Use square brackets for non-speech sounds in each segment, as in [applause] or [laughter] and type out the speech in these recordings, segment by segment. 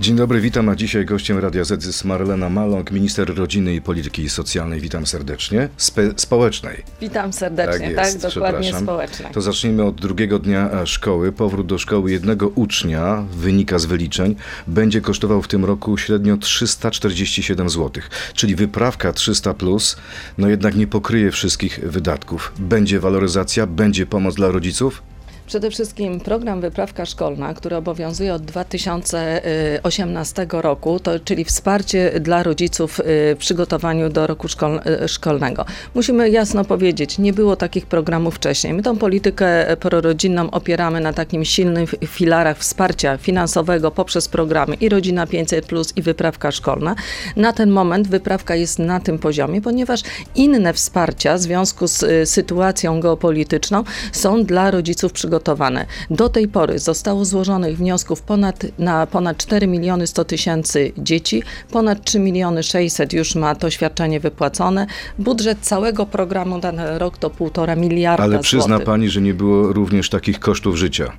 Dzień dobry, witam, a dzisiaj gościem Radia Z jest Marlena Maląg, minister rodziny i polityki socjalnej. Witam serdecznie. Spe społecznej. Witam serdecznie, tak, jest, tak dokładnie społecznej. To zacznijmy od drugiego dnia e, szkoły. Powrót do szkoły jednego ucznia, wynika z wyliczeń, będzie kosztował w tym roku średnio 347 zł. Czyli wyprawka 300 plus, no jednak nie pokryje wszystkich wydatków. Będzie waloryzacja, będzie pomoc dla rodziców? Przede wszystkim program Wyprawka Szkolna, który obowiązuje od 2018 roku, to, czyli wsparcie dla rodziców y, w przygotowaniu do roku szkol, y, szkolnego. Musimy jasno powiedzieć, nie było takich programów wcześniej. My tą politykę prorodzinną opieramy na takim silnym filarach wsparcia finansowego poprzez programy i Rodzina 500 Plus i Wyprawka Szkolna. Na ten moment wyprawka jest na tym poziomie, ponieważ inne wsparcia w związku z y, sytuacją geopolityczną są dla rodziców przygotowane przygotowane. Do tej pory zostało złożonych wniosków ponad, na ponad 4 miliony 100 tysięcy dzieci, ponad 3 miliony 600 już ma to świadczenie wypłacone. Budżet całego programu na rok to 1,5 miliarda Ale przyzna złotych. pani, że nie było również takich kosztów życia.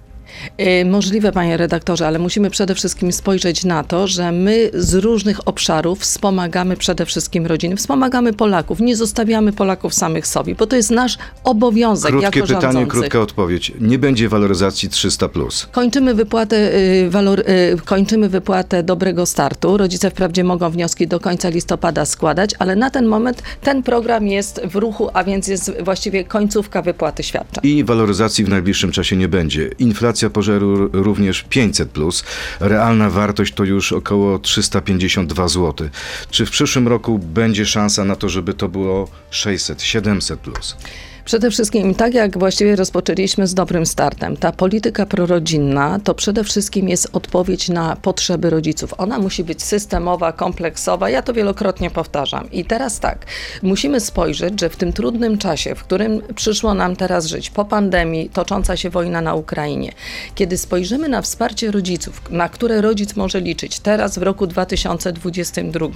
Y, Możliwe, panie redaktorze, ale musimy przede wszystkim spojrzeć na to, że my z różnych obszarów wspomagamy przede wszystkim rodziny, wspomagamy Polaków, nie zostawiamy Polaków samych sobie, bo to jest nasz obowiązek Krótkie jako pytanie, rządzących. krótka odpowiedź. Nie będzie waloryzacji 300 plus. Kończymy wypłatę, y, walor, y, kończymy wypłatę dobrego startu. Rodzice wprawdzie mogą wnioski do końca listopada składać, ale na ten moment ten program jest w ruchu, a więc jest właściwie końcówka wypłaty świadczeń. I waloryzacji w najbliższym czasie nie będzie. Inflacja pożeru również 500 plus. Realna wartość to już około 352 zł. Czy w przyszłym roku będzie szansa na to, żeby to było 600, 700 plus? Przede wszystkim, tak jak właściwie rozpoczęliśmy z dobrym startem, ta polityka prorodzinna to przede wszystkim jest odpowiedź na potrzeby rodziców. Ona musi być systemowa, kompleksowa. Ja to wielokrotnie powtarzam. I teraz tak, musimy spojrzeć, że w tym trudnym czasie, w którym przyszło nam teraz żyć, po pandemii, tocząca się wojna na Ukrainie, kiedy spojrzymy na wsparcie rodziców, na które rodzic może liczyć teraz w roku 2022,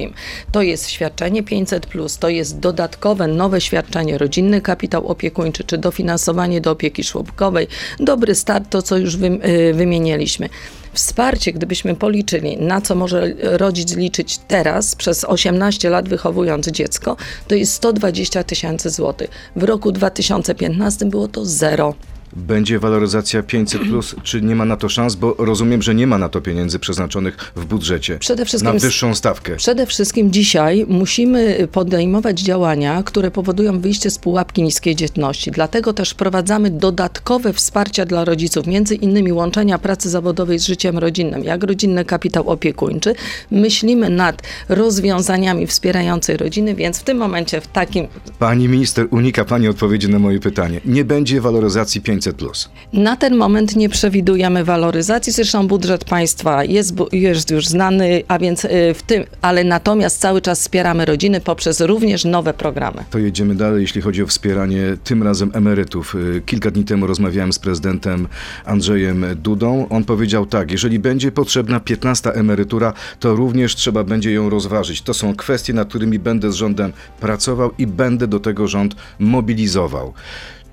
to jest świadczenie 500, to jest dodatkowe, nowe świadczenie, rodzinny kapitał opiekuńczy, czy dofinansowanie do opieki żłobkowej, dobry start, to co już y, wymienialiśmy. Wsparcie, gdybyśmy policzyli, na co może rodzic liczyć teraz, przez 18 lat wychowując dziecko, to jest 120 tysięcy złotych. W roku 2015 było to zero. Będzie waloryzacja 500 plus, czy nie ma na to szans? Bo rozumiem, że nie ma na to pieniędzy przeznaczonych w budżecie. Przede wszystkim Na wyższą stawkę. Przede wszystkim dzisiaj musimy podejmować działania, które powodują wyjście z pułapki niskiej dzietności. Dlatego też wprowadzamy dodatkowe wsparcia dla rodziców, między innymi łączenia pracy zawodowej z życiem rodzinnym, jak rodzinny kapitał opiekuńczy. Myślimy nad rozwiązaniami wspierającymi rodziny, więc w tym momencie w takim Pani minister, unika pani odpowiedzi na moje pytanie. Nie będzie waloryzacji 500 plus. Na ten moment nie przewidujemy waloryzacji, zresztą budżet państwa jest, jest już znany, a więc y, w tym, ale natomiast cały czas wspieramy rodziny poprzez również nowe programy. To jedziemy dalej, jeśli chodzi o wspieranie tym razem emerytów. Y, Kilka dni temu rozmawiałem z prezydentem Andrzejem Dudą. On powiedział tak, jeżeli będzie potrzebna 15 emerytura, to również trzeba będzie ją rozważyć. To są kwestie, nad którymi będę z rządem pracował i będę do tego rząd mobilizował.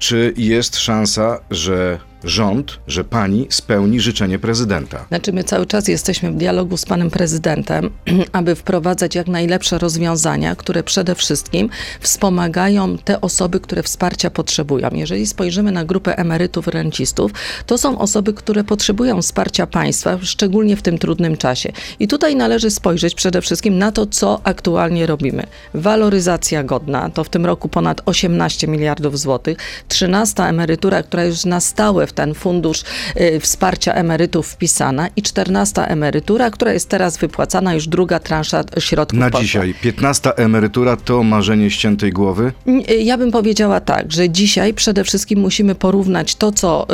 Czy jest szansa, że rząd, że pani spełni życzenie prezydenta? Znaczy my cały czas jesteśmy w dialogu z panem prezydentem, [clears throat] aby wprowadzać jak najlepsze rozwiązania, które przede wszystkim wspomagają te osoby, które wsparcia potrzebują. Jeżeli spojrzymy na grupę emerytów, rencistów, to są osoby, które potrzebują wsparcia państwa, szczególnie w tym trudnym czasie. I tutaj należy spojrzeć przede wszystkim na to, co aktualnie robimy. Waloryzacja godna, to w tym roku ponad 18 miliardów złotych, 13 emerytura, która już na stałe w ten fundusz y, wsparcia emerytów wpisana i 14 emerytura, która jest teraz wypłacana, już druga transza środków Na poszła. dzisiaj 15 emerytura to marzenie ściętej głowy? N- Ja bym powiedziała tak, że dzisiaj przede wszystkim musimy porównać to, co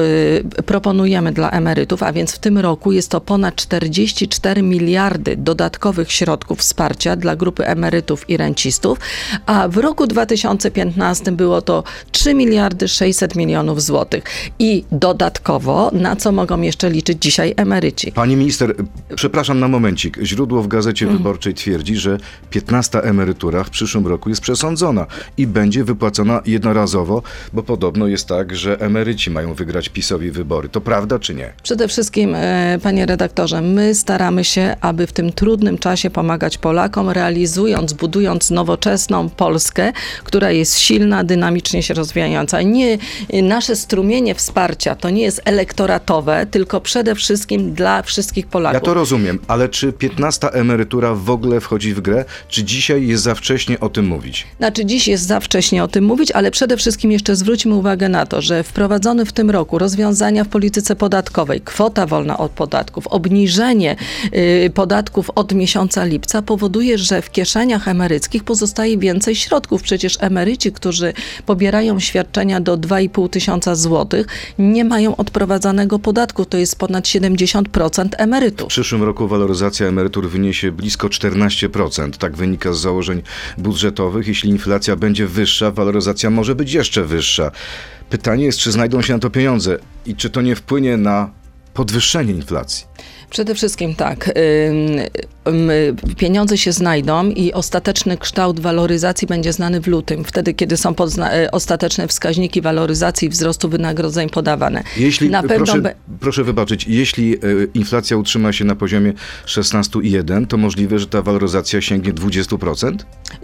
y, proponujemy dla emerytów, a więc w tym roku jest to ponad 44 miliardy dodatkowych środków wsparcia dla grupy emerytów i rencistów, a w roku 2015 było to 3 miliardy 600 milionów złotych. I do dodatkowo, na co mogą jeszcze liczyć dzisiaj emeryci. Pani minister, przepraszam na momencik. Źródło w Gazecie Mhm. Wyborczej twierdzi, że 15 emerytura w przyszłym roku jest przesądzona i będzie wypłacona jednorazowo, bo podobno jest tak, że emeryci mają wygrać PiSowi wybory. To prawda czy nie? Przede wszystkim, e, panie redaktorze, my staramy się, aby w tym trudnym czasie pomagać Polakom, realizując, budując nowoczesną Polskę, która jest silna, dynamicznie się rozwijająca. Nie, nasze strumienie wsparcia to nie jest elektoratowe, tylko przede wszystkim dla wszystkich Polaków. Ja to rozumiem, ale czy 15 emerytura w ogóle wchodzi w grę? Czy dzisiaj jest za wcześnie o tym mówić? Znaczy dziś jest za wcześnie o tym mówić, ale przede wszystkim jeszcze zwróćmy uwagę na to, że wprowadzone w tym roku rozwiązania w polityce podatkowej, kwota wolna od podatków, obniżenie y, podatków od miesiąca lipca powoduje, że w kieszeniach emeryckich pozostaje więcej środków. Przecież emeryci, którzy pobierają świadczenia do 2,5 tysiąca złotych, nie mają odprowadzanego podatku. To jest ponad 70% W emerytów. przyszłym roku waloryzacja emerytur wyniesie blisko 14%. Tak wynika z założeń budżetowych. Jeśli inflacja będzie wyższa, waloryzacja może być jeszcze wyższa. Pytanie jest, czy znajdą się na to pieniądze i czy to nie wpłynie na podwyższenie inflacji. Przede wszystkim tak. Pieniądze się znajdą i ostateczny kształt waloryzacji będzie znany w lutym, wtedy kiedy są e, ostateczne wskaźniki waloryzacji i wzrostu wynagrodzeń podawane. Jeśli, Na pewno proszę, proszę wybaczyć, jeśli e, inflacja utrzyma się na poziomie 16,1, to możliwe, że ta waloryzacja sięgnie 20%?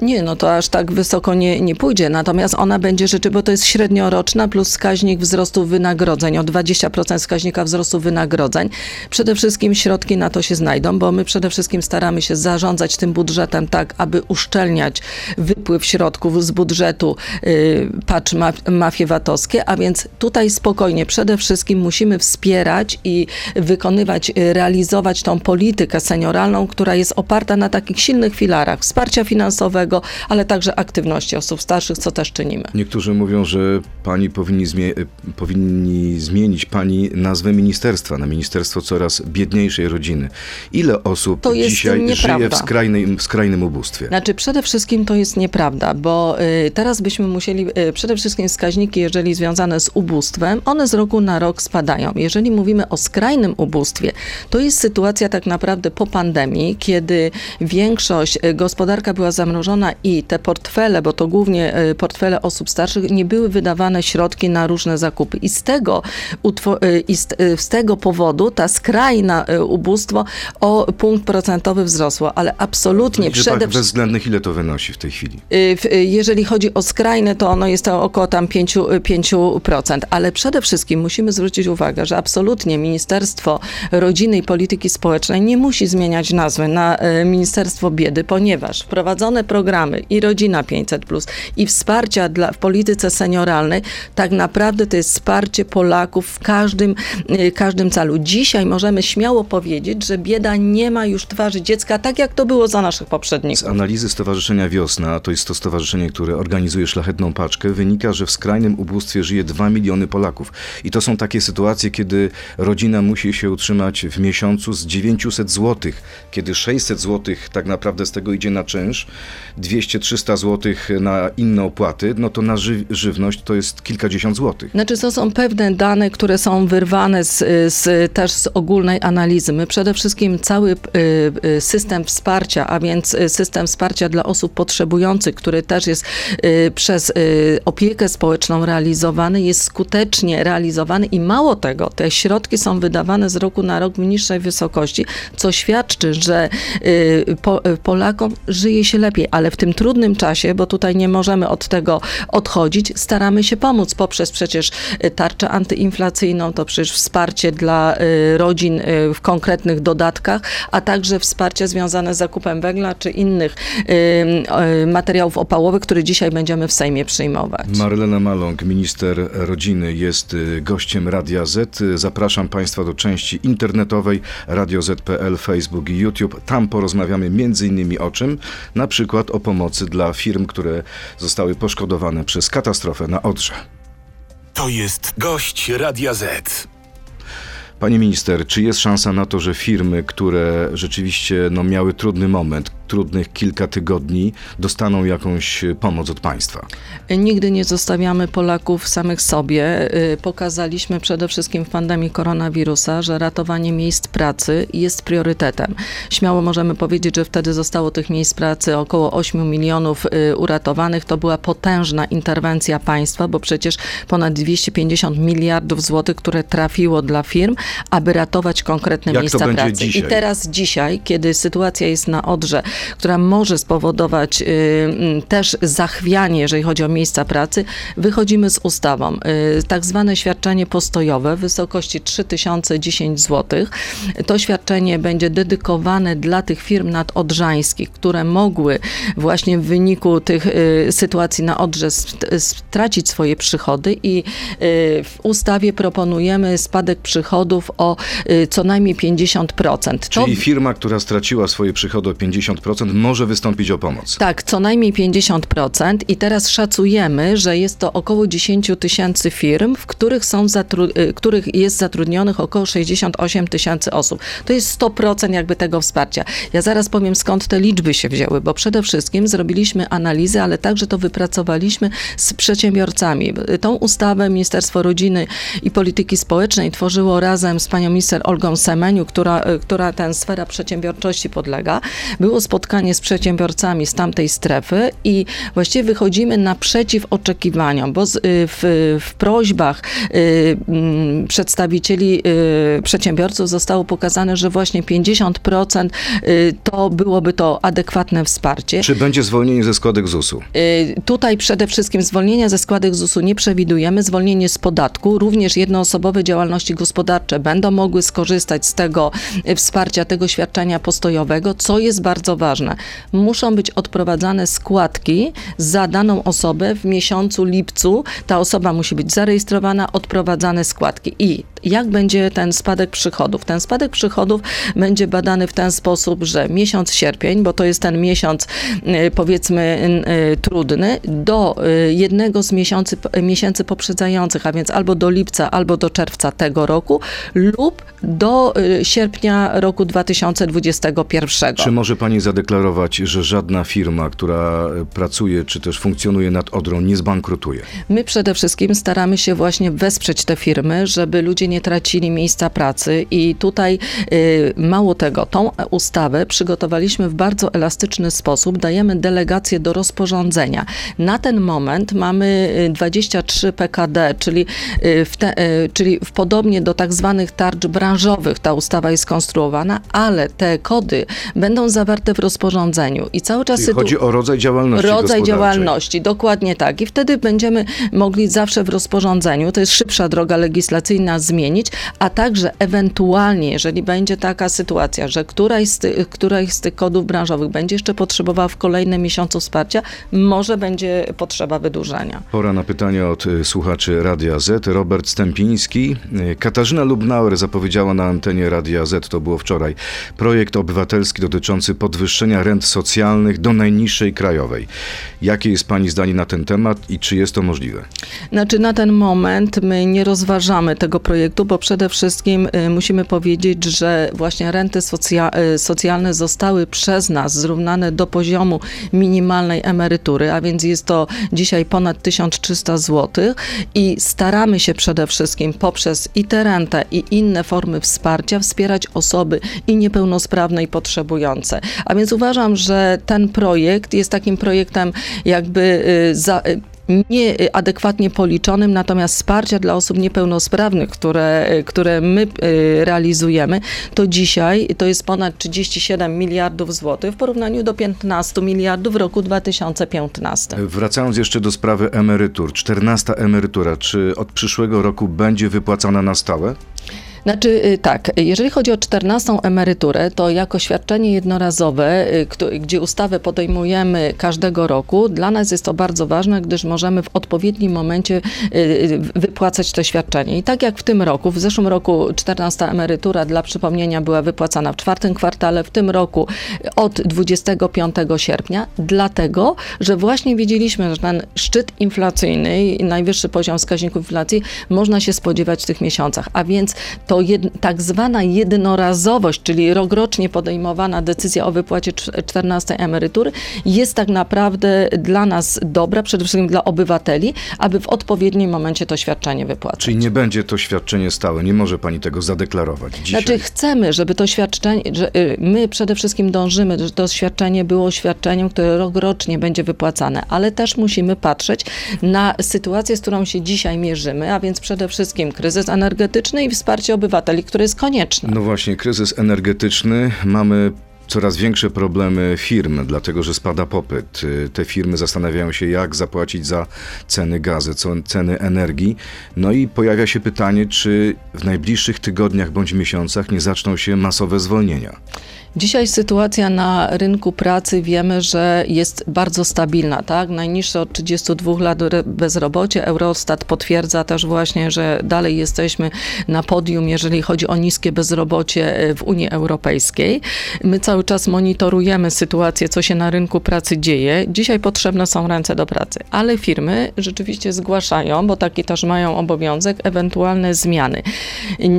Nie, no to aż tak wysoko nie, nie pójdzie. Natomiast ona będzie rzeczy, bo to jest średnioroczna plus wskaźnik wzrostu wynagrodzeń, o 20% wskaźnika wzrostu wynagrodzeń. Przede wszystkim środki na to się znajdą, bo my przede wszystkim staramy się zarządzać tym budżetem tak, aby uszczelniać wypływ środków z budżetu, yy, patrz ma, mafie VAT-owskie, a więc tutaj spokojnie przede wszystkim musimy wspierać i wykonywać, y, realizować tą politykę senioralną, która jest oparta na takich silnych filarach wsparcia finansowego, ale także aktywności osób starszych, co też czynimy. Niektórzy mówią, że pani powinni, zmie- powinni zmienić pani nazwę ministerstwa na Ministerstwo Coraz Biedniejszej Rodziny. Ile osób To dzisiaj żyje nieprawda. w, skrajnej, w skrajnym ubóstwie? Znaczy, przede wszystkim to jest nieprawda, bo y, teraz byśmy musieli, y, przede wszystkim wskaźniki, jeżeli związane z ubóstwem, one z roku na rok spadają. Jeżeli mówimy o skrajnym ubóstwie, to jest sytuacja tak naprawdę po pandemii, kiedy większość, y, gospodarka była zamrożona i te portfele, bo to głównie portfele osób starszych, nie były wydawane środki na różne zakupy. I z tego, i z, z tego powodu ta skrajna ubóstwo o punkt procentowy wzrosło, ale absolutnie przede wszystkim. bezwzględnych ile to wynosi w tej chwili? Y, y, Jeżeli chodzi o skrajne, to ono jest to około tam 5%, y, 5%, ale przede wszystkim musimy zwrócić uwagę, że absolutnie Ministerstwo Rodziny i Polityki Społecznej nie musi zmieniać nazwy na y, Ministerstwo Biedy, ponieważ wprowadzone programy i Rodzina 500+, i wsparcia dla, w polityce senioralnej, tak naprawdę to jest wsparcie Polaków w każdym, y, każdym celu. Dzisiaj możemy śmiało powiedzieć, że bieda nie ma już twarzy dziecka, tak jak to było za naszych poprzedników. Z analizy Stowarzyszenia Wiosna, to jest to stowarzyszenie, które organizuje szlachetną paczkę, wynika, że w skrajnym ubóstwie żyje 2 miliony Polaków. I to są takie sytuacje, kiedy rodzina musi się utrzymać w miesiącu z 900 zł, kiedy 600 zł tak naprawdę z tego idzie na czynsz, 200-300 zł na inne opłaty, no to na ży- żywność to jest kilkadziesiąt złotych. Znaczy, to są pewne dane, które są wyrwane z, z, też z ogólnej analizy. My przede wszystkim cały y, y, system wsparcia, a więc y, system wsparcia dla osób potrzebujących, który też jest przez opiekę społeczną realizowany, jest skutecznie realizowany i mało tego, te środki są wydawane z roku na rok w niższej wysokości, co świadczy, że po, Polakom żyje się lepiej, ale w tym trudnym czasie, bo tutaj nie możemy od tego odchodzić, staramy się pomóc poprzez przecież tarczę antyinflacyjną, to przecież wsparcie dla rodzin w konkretnych dodatkach, a także wsparcie związane z zakupem węgla czy innych y, y, materiałów opałowych, które dzisiaj będziemy w Sejmie przyjmować. Marlena Maląg, minister rodziny, jest y, gościem Radia Z. Zapraszam Państwa do części internetowej Radio Z.pl, Facebook i YouTube. Tam porozmawiamy między innymi o czym? Na przykład o pomocy dla firm, które zostały poszkodowane przez katastrofę na Odrze. To jest gość Radia Z. Pani minister, czy jest szansa na to, że firmy, które rzeczywiście no, miały trudny moment, trudnych kilka tygodni dostaną jakąś e, pomoc od państwa? Nigdy nie zostawiamy Polaków samych sobie. Y, Pokazaliśmy przede wszystkim w pandemii koronawirusa, że ratowanie miejsc pracy jest priorytetem. Śmiało możemy powiedzieć, że wtedy zostało tych miejsc pracy około 8 milionów y, uratowanych. To była potężna interwencja państwa, bo przecież ponad 250 miliardów złotych, które trafiło dla firm, aby ratować konkretne Jak miejsca pracy. dzisiaj? I teraz dzisiaj, kiedy sytuacja jest na odrze, która może spowodować y, też zachwianie, jeżeli chodzi o miejsca pracy, wychodzimy z ustawą. Y, tak zwane świadczenie postojowe w wysokości 3010 zł. To świadczenie będzie dedykowane dla tych firm nadodrzańskich, które mogły właśnie w wyniku tych y, sytuacji na odrze st- stracić swoje przychody i w ustawie proponujemy spadek przychodów o co najmniej 50%. To Czyli firma, która straciła swoje przychody o 50%, może wystąpić o pomoc. Tak, co najmniej 50% i teraz szacujemy, że jest to około 10 tysięcy firm, w których, są zatru- y, których jest zatrudnionych około 68 tysięcy osób. To jest 100% jakby tego wsparcia. Ja zaraz powiem skąd te liczby się wzięły, bo przede wszystkim zrobiliśmy analizę, ale także to wypracowaliśmy z przedsiębiorcami. Tą ustawę Ministerstwo Rodziny i Polityki Społecznej tworzyło razem z panią minister Olgą Semeniu, która, y, która ten sfera przedsiębiorczości podlega. Było spotkanie z przedsiębiorcami z tamtej strefy i właściwie wychodzimy naprzeciw oczekiwaniom, bo z, y, w, w prośbach y, mm, przedstawicieli y, przedsiębiorców zostało pokazane, że właśnie 50% y, to byłoby to adekwatne wsparcie. Czy będzie zwolnienie ze składek ZUS-u? Y, Tutaj przede wszystkim zwolnienia ze składek ZUS-u nie przewidujemy, zwolnienie z podatku. Również jednoosobowe działalności gospodarcze będą mogły skorzystać z tego wsparcia, tego świadczenia postojowego, co jest bardzo ważne. Muszą być odprowadzane składki za daną osobę w miesiącu lipcu. Ta osoba musi być zarejestrowana, odprowadzane składki. I jak będzie ten spadek przychodów? Ten spadek przychodów będzie badany w ten sposób, że miesiąc sierpień, bo to jest ten miesiąc y, powiedzmy y, trudny, do y, jednego z miesięcy, miesięcy poprzedzających, a więc albo do lipca, albo do czerwca tego roku lub do sierpnia roku 2021. Czy może pani zadeklarować, że żadna firma, która pracuje czy też funkcjonuje nad Odrą, nie zbankrutuje? My przede wszystkim staramy się właśnie wesprzeć te firmy, żeby ludzie nie tracili miejsca pracy i tutaj y, mało tego, tą ustawę przygotowaliśmy w bardzo elastyczny sposób, dajemy delegację do rozporządzenia. Na ten moment mamy y, 23 PKD, czyli y, w, te, y, czyli w podobnie do tak zwanych tarcz branżowych ta ustawa jest konstruowana, ale te kody będą zawarte w rozporządzeniu i cały czas sytu- chodzi o rodzaj działalności Rodzaj działalności, dokładnie tak. I wtedy będziemy mogli zawsze w rozporządzeniu, to jest szybsza droga legislacyjna, zmienić, a także ewentualnie, jeżeli będzie taka sytuacja, że któraś z, ty, któraś z tych kodów branżowych będzie jeszcze potrzebowała w kolejnym miesiącu wsparcia, może będzie potrzeba wydłużenia. Pora na pytanie od y, słuchaczy Radia Z. Robert Stępiński. Y, Katarzyna Lubnauer zapowiedziała na antenie Radia Z, to było wczoraj, projekt obywatelski dotyczący podwyższenia rent socjalnych do najniższej krajowej. Jakie jest pani zdanie na ten temat i czy jest to możliwe? Znaczy na ten moment my nie rozważamy tego projektu, bo przede wszystkim y, musimy powiedzieć, że właśnie renty y, socjalne zostały przez nas zrównane do poziomu minimalnej emerytury, a więc jest to dzisiaj ponad 1300 zł i staramy się przede wszystkim poprzez i tę rentę i inne formy wsparcia wspierać osoby i niepełnosprawne i potrzebujące. A więc uważam, że ten projekt jest takim projektem jakby y, za, y, nie adekwatnie policzonym, natomiast wsparcia dla osób niepełnosprawnych, które, które my y, realizujemy, to dzisiaj to jest ponad 37 miliardów złotych w porównaniu do 15 miliardów w roku 2015. Wracając jeszcze do sprawy emerytur. 14 emerytura, czy od przyszłego roku będzie wypłacana na stałe? Znaczy y, tak, jeżeli chodzi o 14 emeryturę, to jako świadczenie jednorazowe, y, gdzie ustawę podejmujemy każdego roku, dla nas jest to bardzo ważne, gdyż możemy w odpowiednim momencie y, wypłacać to świadczenie. I tak jak w tym roku, w zeszłym roku 14 emerytura dla przypomnienia była wypłacana w czwartym kwartale, w tym roku od 25 sierpnia, dlatego, że właśnie wiedzieliśmy, że ten szczyt inflacyjny i najwyższy poziom wskaźników inflacji można się spodziewać w tych miesiącach, a więc to to jed, tak zwana jednorazowość, czyli rokrocznie podejmowana decyzja o wypłacie cz- 14 emerytury jest tak naprawdę dla nas dobra, przede wszystkim dla obywateli, aby w odpowiednim momencie to świadczenie wypłacać. Czyli nie będzie to świadczenie stałe, nie może pani tego zadeklarować dzisiaj. Znaczy chcemy, żeby to świadczenie, że y, my przede wszystkim dążymy, że to świadczenie było świadczeniem, które rokrocznie będzie wypłacane, ale też musimy patrzeć na sytuację, z którą się dzisiaj mierzymy, a więc przede wszystkim kryzys energetyczny i wsparcie obywateli, które jest konieczne. No właśnie, kryzys energetyczny. Mamy coraz większe problemy firm, dlatego że spada popyt. Te firmy zastanawiają się, jak zapłacić za ceny gazy, ceny energii. No i pojawia się pytanie, czy w najbliższych tygodniach bądź miesiącach nie zaczną się masowe zwolnienia. Dzisiaj sytuacja na rynku pracy wiemy, że jest bardzo stabilna, tak? Najniższe od 32 lat bezrobocie. Eurostat potwierdza też właśnie, że dalej jesteśmy na podium, jeżeli chodzi o niskie bezrobocie e, w Unii Europejskiej. My cały czas monitorujemy sytuację, co się na rynku pracy dzieje. Dzisiaj potrzebne są ręce do pracy, ale firmy rzeczywiście zgłaszają, bo taki też mają obowiązek, ewentualne zmiany.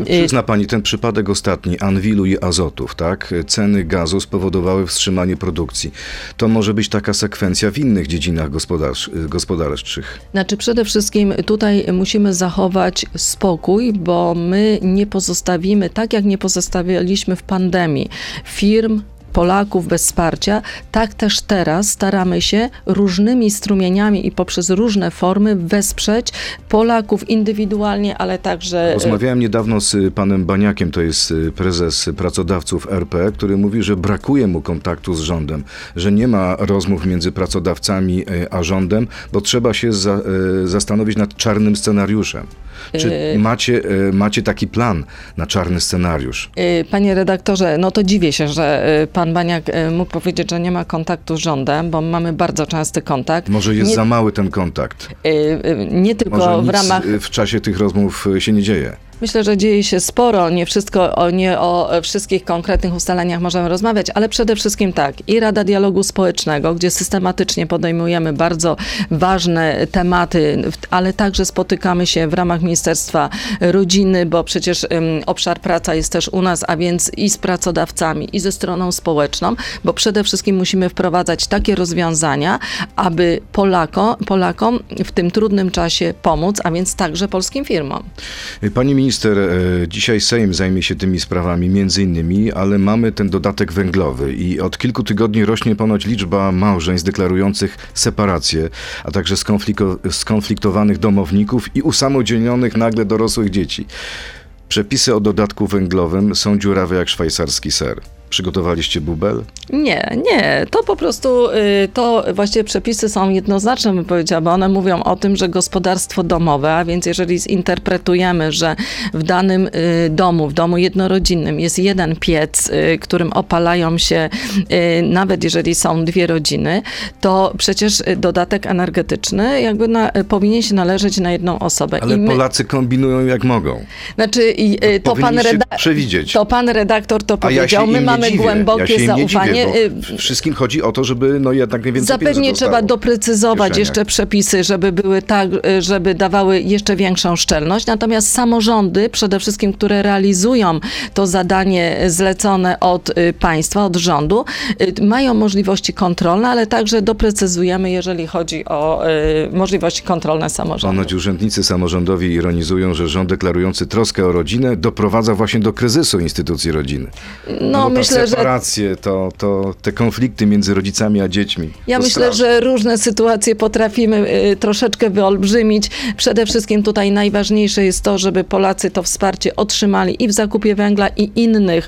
Przyzna pani ten przypadek ostatni, Anwilu i Azotów, tak? Ceny gazu spowodowały wstrzymanie produkcji. To może być taka sekwencja w innych dziedzinach gospodarcz- gospodarczych. Znaczy przede wszystkim tutaj musimy zachować spokój, bo my nie pozostawimy, tak jak nie pozostawialiśmy w pandemii, firm, Polaków bez wsparcia, tak też teraz staramy się różnymi strumieniami i poprzez różne formy wesprzeć Polaków indywidualnie, ale także. Rozmawiałem niedawno z panem Baniakiem, to jest y, prezes pracodawców RP, który mówi, że brakuje mu kontaktu z rządem, że nie ma rozmów między pracodawcami y, a rządem, bo trzeba się za, zastanowić nad czarnym scenariuszem. Czy macie, y, macie taki plan na czarny scenariusz? Y, Panie redaktorze, no to dziwię się, że y, pan Baniak y, mógł powiedzieć, że nie ma kontaktu z rządem, bo mamy bardzo częsty kontakt. Może jest nie, za mały ten kontakt? y, y, nie tylko Może w nic ramach y, w czasie tych rozmów y, się nie dzieje? Myślę, że dzieje się sporo, nie wszystko, o, nie o wszystkich konkretnych ustaleniach możemy rozmawiać, ale przede wszystkim tak, i Rada Dialogu Społecznego, gdzie systematycznie podejmujemy bardzo ważne tematy, ale także spotykamy się w ramach Ministerstwa Rodziny, bo przecież obszar praca jest też u nas, a więc i z pracodawcami, i ze stroną społeczną, bo przede wszystkim musimy wprowadzać takie rozwiązania, aby Polako, Polakom w tym trudnym czasie pomóc, a więc także polskim firmom. Pani minister, e, dzisiaj Sejm zajmie się tymi sprawami między innymi, ale mamy ten dodatek węglowy i od kilku tygodni rośnie ponoć liczba małżeństw deklarujących separację, a także skonfliktowanych domowników i usamodzielnionych nagle dorosłych dzieci. Przepisy o dodatku węglowym są dziurawe jak szwajcarski ser. Przygotowaliście bubel? Nie, nie. To po prostu, y, to właściwie przepisy są jednoznaczne, bym powiedziała, bo one mówią o tym, że gospodarstwo domowe, a więc jeżeli zinterpretujemy, że w danym y, domu, w domu jednorodzinnym jest jeden piec, y, którym opalają się, nawet jeżeli są dwie rodziny, to przecież dodatek energetyczny jakby na, powinien się należeć na jedną osobę. Ale my- Polacy kombinują jak mogą. Znaczy, y, to, pan reda- przewidzieć. to pan redaktor to ja powiedział. im My nie mamy dziwię. głębokie ja zaufanie. Dziwię, Y, wszystkim chodzi o to, żeby no jednak najwięcej Zapewnie trzeba doprecyzować jeszcze przepisy, żeby były tak, y, żeby dawały jeszcze większą szczelność. Natomiast samorządy, przede wszystkim, które realizują to zadanie zlecone od y, państwa, od rządu, mają możliwości kontrolne, ale także doprecyzujemy, jeżeli chodzi o możliwości kontrolne samorządu. Ponoć urzędnicy samorządowi ironizują, że rząd deklarujący troskę o rodzinę doprowadza właśnie do kryzysu instytucji rodziny. No, bo myślę, że separacje, to, to te konflikty między rodzicami a dziećmi. Ja myślę, straszne. że różne sytuacje potrafimy y, troszeczkę wyolbrzymić. Przede wszystkim tutaj najważniejsze jest to, żeby Polacy to wsparcie otrzymali i w zakupie węgla i innych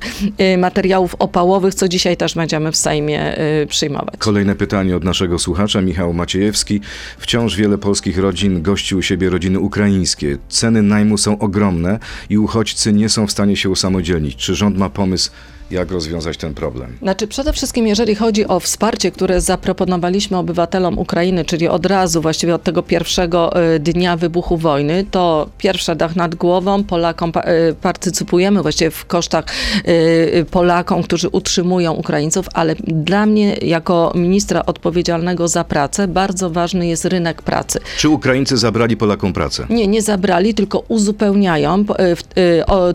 y, materiałów opałowych, co dzisiaj też będziemy w Sejmie y, przyjmować. Kolejne pytanie od naszego słuchacza, Michał Maciejewski. Wciąż wiele polskich rodzin gości u siebie rodziny ukraińskie. Ceny najmu są ogromne i uchodźcy nie są w stanie się usamodzielnić. Czy rząd ma pomysł, jak rozwiązać ten problem. Znaczy przede wszystkim, jeżeli chodzi o wsparcie, które zaproponowaliśmy obywatelom Ukrainy, czyli od razu, właściwie od tego pierwszego y, dnia wybuchu wojny, to pierwsze dach nad głową, Polakom y, partycypujemy właściwie w kosztach y, Polakom, którzy utrzymują Ukraińców, ale dla mnie jako ministra odpowiedzialnego za pracę bardzo ważny jest rynek pracy. Czy Ukraińcy zabrali Polakom pracę? Nie, nie zabrali, tylko uzupełniają.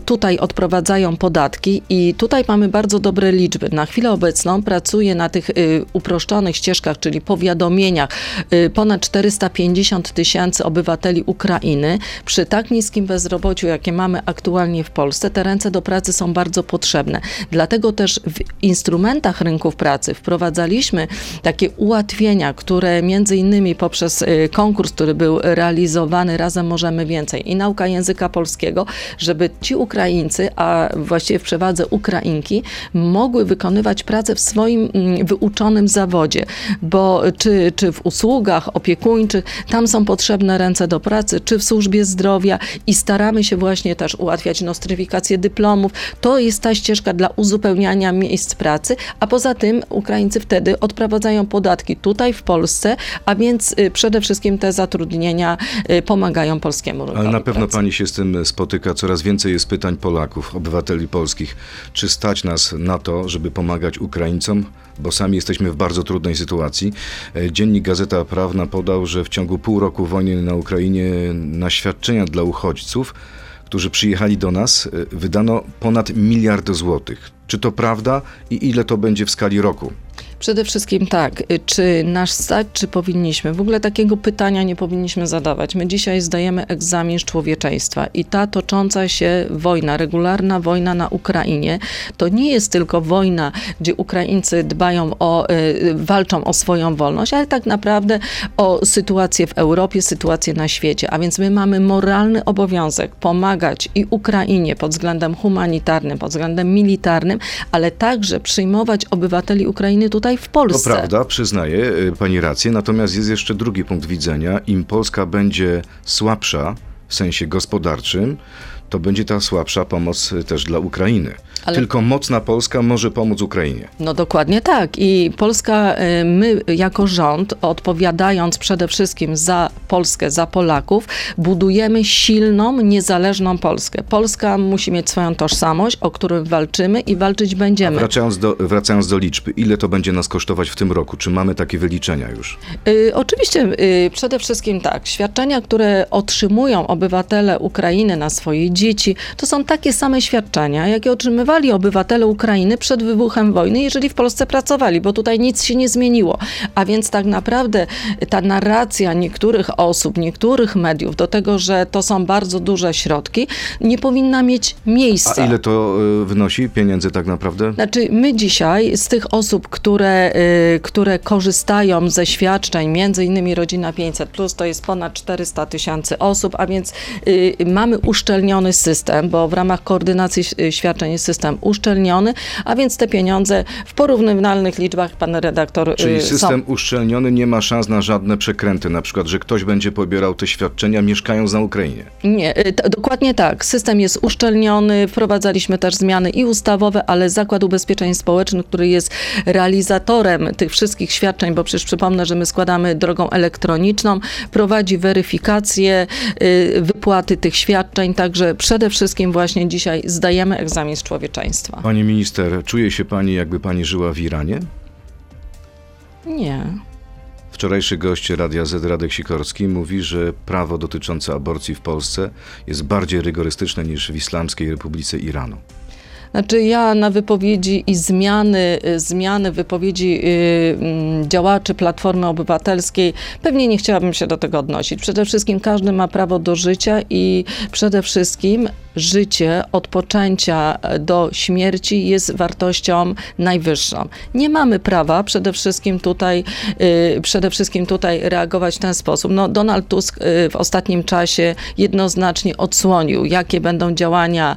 Tutaj odprowadzają podatki i tutaj mamy bardzo dobre liczby. Na chwilę obecną pracuje na tych y, uproszczonych ścieżkach, czyli powiadomieniach, y, ponad 450 tysięcy obywateli Ukrainy. Przy tak niskim bezrobociu, jakie mamy aktualnie w Polsce, te ręce do pracy są bardzo potrzebne. Dlatego też w instrumentach rynków pracy wprowadzaliśmy takie ułatwienia, które między innymi poprzez y, konkurs, który był realizowany Razem Możemy Więcej i nauka języka polskiego, żeby ci Ukraińcy, a właściwie w przewadze Ukrainki, mogły wykonywać pracę w swoim mm, wyuczonym zawodzie, bo czy, czy w usługach opiekuńczych, tam są potrzebne ręce do pracy, czy w służbie zdrowia i staramy się właśnie też ułatwiać nostryfikację dyplomów. To jest ta ścieżka dla uzupełniania miejsc pracy, a poza tym Ukraińcy wtedy odprowadzają podatki tutaj w Polsce, a więc y, przede wszystkim te zatrudnienia y, pomagają polskiemu rynkowi Ale na pewno pracy. pani się z tym spotyka. Coraz więcej jest pytań Polaków, obywateli polskich. Czy stać nas na to, żeby pomagać Ukraińcom? Bo sami jesteśmy w bardzo trudnej sytuacji. E, Dziennik Gazeta Prawna podał, że w ciągu pół roku wojny na Ukrainie na świadczenia dla uchodźców, którzy przyjechali do nas, e, wydano ponad miliard złotych. Czy to prawda i ile to będzie w skali roku? Przede wszystkim tak, y, czy nasz stać, czy powinniśmy? W ogóle takiego pytania nie powinniśmy zadawać. My dzisiaj zdajemy egzamin z człowieczeństwa i ta tocząca się wojna, regularna wojna na Ukrainie, to nie jest tylko wojna, gdzie Ukraińcy dbają o, y, y, walczą o swoją wolność, ale tak naprawdę o sytuację w Europie, sytuację na świecie. A więc my mamy moralny obowiązek pomagać i Ukrainie pod względem humanitarnym, pod względem militarnym, ale także przyjmować obywateli Ukrainy tutaj w To Polsce. prawda, przyznaję y, pani rację, natomiast jest jeszcze drugi punkt widzenia. Im Polska będzie słabsza w sensie gospodarczym, to będzie ta słabsza pomoc y, też dla Ukrainy. Ale- Tylko mocna Polska może pomóc Ukrainie. No dokładnie tak. I Polska, y, my jako rząd, odpowiadając przede wszystkim za Polskę, za Polaków, budujemy silną, niezależną Polskę. Polska musi mieć swoją tożsamość, o którą walczymy i walczyć będziemy. Wracając do, wracając do liczby, ile to będzie nas kosztować w tym roku? Czy mamy takie wyliczenia już? Y, oczywiście, y, przede wszystkim tak, świadczenia, które otrzymują obywatele Ukrainy na swoje dzieci, to są takie same świadczenia, jakie otrzymywali obywatele Ukrainy przed wybuchem wojny, jeżeli w Polsce pracowali, bo tutaj nic się nie zmieniło. A więc tak naprawdę ta narracja niektórych osób, niektórych mediów do tego, że to są bardzo duże środki, nie powinna mieć miejsca. A ile to y, wynosi pieniędzy tak naprawdę? Znaczy, my dzisiaj z tych osób, które, y, które korzystają ze świadczeń, między innymi Rodzina 500, to jest ponad 400 tysięcy osób, a więc mamy uszczelniony system, bo w ramach koordynacji świadczeń jest system uszczelniony, a więc te pieniądze w porównywalnych liczbach, pan redaktor, Czyli y, system uszczelniony nie ma szans na żadne przekręty, na przykład, że ktoś będzie pobierał te świadczenia mieszkając na Ukrainie. Nie, y, dokładnie tak. System jest uszczelniony, wprowadzaliśmy też zmiany i ustawowe, ale Zakład Ubezpieczeń Społecznych, który jest realizatorem tych wszystkich świadczeń, bo przecież przypomnę, że my składamy drogą elektroniczną, prowadzi weryfikację y, wypłaty tych świadczeń, także przede wszystkim właśnie dzisiaj zdajemy egzamin z człowieczeństwa. Pani minister, czuje się pani, jakby pani żyła w Iranie? Nie. Wczorajszy gość Radia Z, Radek Sikorski, mówi, że prawo dotyczące aborcji w Polsce jest bardziej rygorystyczne niż w Islamskiej Republice Iranu. Znaczy ja na wypowiedzi i zmiany, y, zmiany wypowiedzi y, mm, działaczy Platformy Obywatelskiej pewnie nie chciałabym się do tego odnosić. Przede wszystkim każdy ma prawo do życia i przede wszystkim życie od poczęcia do śmierci jest wartością najwyższą. Nie mamy prawa przede wszystkim tutaj, y, przede wszystkim tutaj reagować w ten sposób. No, Donald Tusk w ostatnim czasie jednoznacznie odsłonił, jakie będą działania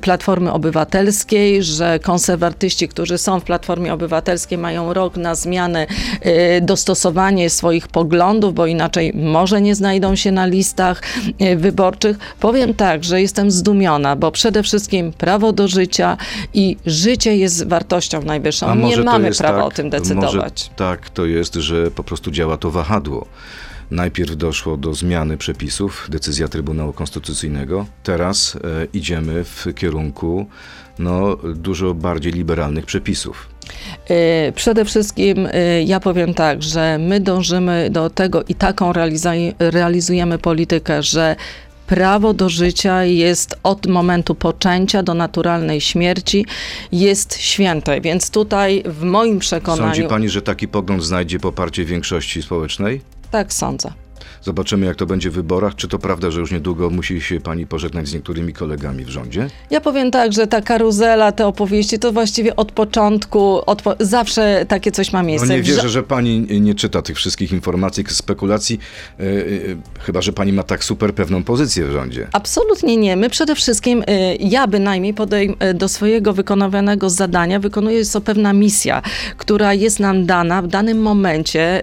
Platformy Obywatelskiej Obywatelskiej, że konserwatyści, którzy są w Platformie Obywatelskiej mają rok na zmianę, y, dostosowanie swoich poglądów, bo inaczej może nie znajdą się na listach y, wyborczych. Powiem tak, że jestem zdumiona, bo przede wszystkim prawo do życia i życie jest wartością najwyższą. Nie mamy prawa tak, o tym decydować. tak to jest, że po prostu działa to wahadło. Najpierw doszło do zmiany przepisów, decyzja Trybunału Konstytucyjnego. Teraz e, idziemy w kierunku no, dużo bardziej liberalnych przepisów. Y, Przede wszystkim y, ja powiem tak, że my dążymy do tego i taką realizujemy politykę, że prawo do życia jest od momentu poczęcia do naturalnej śmierci jest święte, więc tutaj w moim przekonaniu Sądzi pani, że taki pogląd znajdzie poparcie większości społecznej? Tak sądzę. Zobaczymy, jak to będzie w wyborach. Czy to prawda, że już niedługo musi się pani pożegnać z niektórymi kolegami w rządzie? Ja powiem tak, że ta karuzela, te opowieści, to właściwie od początku, od po- zawsze takie coś ma No miejsce. nie W wierzę, że pani nie czyta tych wszystkich informacji, spekulacji, e, e, chyba że pani ma tak super pewną pozycję w rządzie. Absolutnie nie. My przede wszystkim, y, ja bynajmniej podejm- do swojego wykonywanego zadania wykonuję jest to pewna misja, która jest nam dana w danym momencie.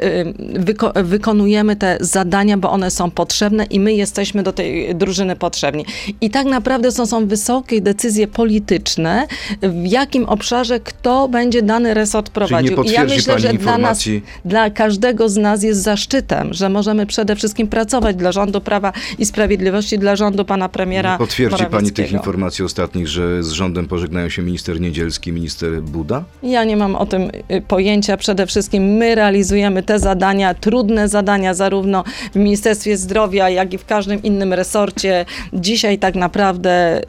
Wyko- wykonujemy te zadania, bo one są potrzebne i my jesteśmy do tej drużyny potrzebni. I tak naprawdę to są wysokie decyzje polityczne, w jakim obszarze kto będzie dany resort prowadził. I ja myślę, że dla nas, dla każdego z nas jest zaszczytem, że możemy przede wszystkim pracować dla rządu Prawa i Sprawiedliwości, dla rządu pana premiera Potwierdzi pani tych informacji ostatnich, że z rządem pożegnają się minister Niedzielski minister Buda? Ja nie mam o tym y, pojęcia. Przede wszystkim my realizujemy te zadania, trudne zadania, zarówno w Ministerstwie Zdrowia, jak i w każdym innym resorcie. Dzisiaj tak naprawdę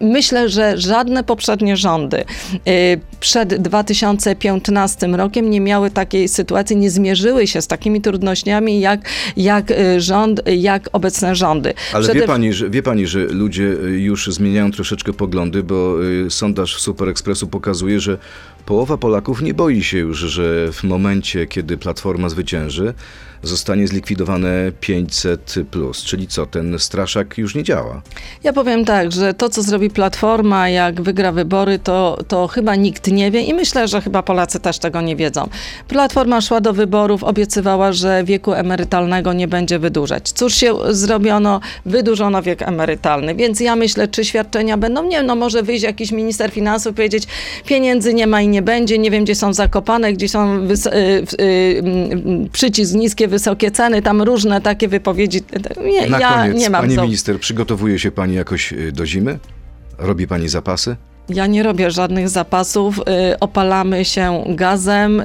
myślę, że żadne poprzednie rządy y, przed 2015 rokiem nie miały takiej sytuacji, nie zmierzyły się z takimi trudnościami jak, jak y, rząd, jak obecne rządy. Ale Przede wie pani, że, wie pani, że ludzie y, już zmieniają troszeczkę poglądy, bo sondaż Super Expressu pokazuje, że połowa Polaków nie boi się już, że w momencie, kiedy Platforma zwycięży, zostanie zlikwidowane 500, czyli co, ten straszak już nie działa. Ja powiem tak, że to, co zrobi Platforma, jak wygra wybory, to, to chyba nikt nie wie i myślę, że chyba Polacy też tego nie wiedzą. Platforma szła do wyborów, obiecywała, że wieku emerytalnego nie będzie wydłużać. Cóż się zrobiono? Wydłużono wiek emerytalny, więc ja myślę, czy świadczenia będą? Nie, no może wyjść jakiś minister finansów i powiedzieć, pieniędzy nie ma i nie będzie, nie wiem, gdzie są zakopane, gdzie są wys- y, y, przycisk niskie, wysokie ceny, tam różne takie wypowiedzi. Nie, Na ja koniec, nie mam pani co- minister, przygotowuje się pani jakoś y, do zimy? Robi pani zapasy? Ja nie robię żadnych zapasów, y, opalamy się gazem y,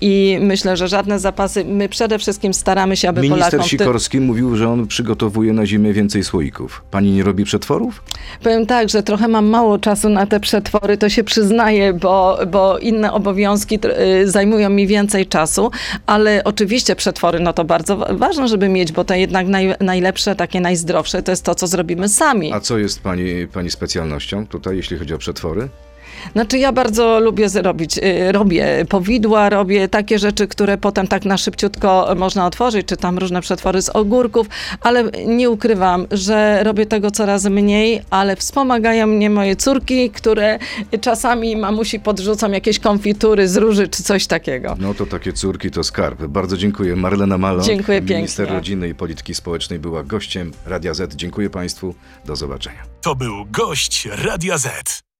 i myślę, że żadne zapasy, my przede wszystkim staramy się, aby Minister Polakom... ty- Sikorski mówił, że on przygotowuje na zimę więcej słoików. Pani nie robi przetworów? Powiem tak, że trochę mam mało czasu na te przetwory, to się przyznaję, bo, bo inne obowiązki y, zajmują mi więcej czasu, ale oczywiście przetwory, no to bardzo wa- ważne, żeby mieć, bo to jednak naj, najlepsze, takie najzdrowsze, to jest to, co zrobimy sami. A co jest pani, pani specjalnością tutaj, jeśli chodzi o przetwory? Znaczy ja bardzo lubię zrobić, y, robię powidła, robię takie rzeczy, które potem tak na szybciutko można otworzyć, czy tam różne przetwory z ogórków, ale nie ukrywam, że robię tego coraz mniej, ale wspomagają mnie moje córki, które czasami mamusi podrzucą jakieś konfitury z róży, czy coś takiego. No to takie córki to skarb. Bardzo dziękuję. Marlena Malo, Dziękuję minister pięknie. rodziny i polityki społecznej, była gościem Radia Z. Dziękuję Państwu. Do zobaczenia. To był gość Radia Z.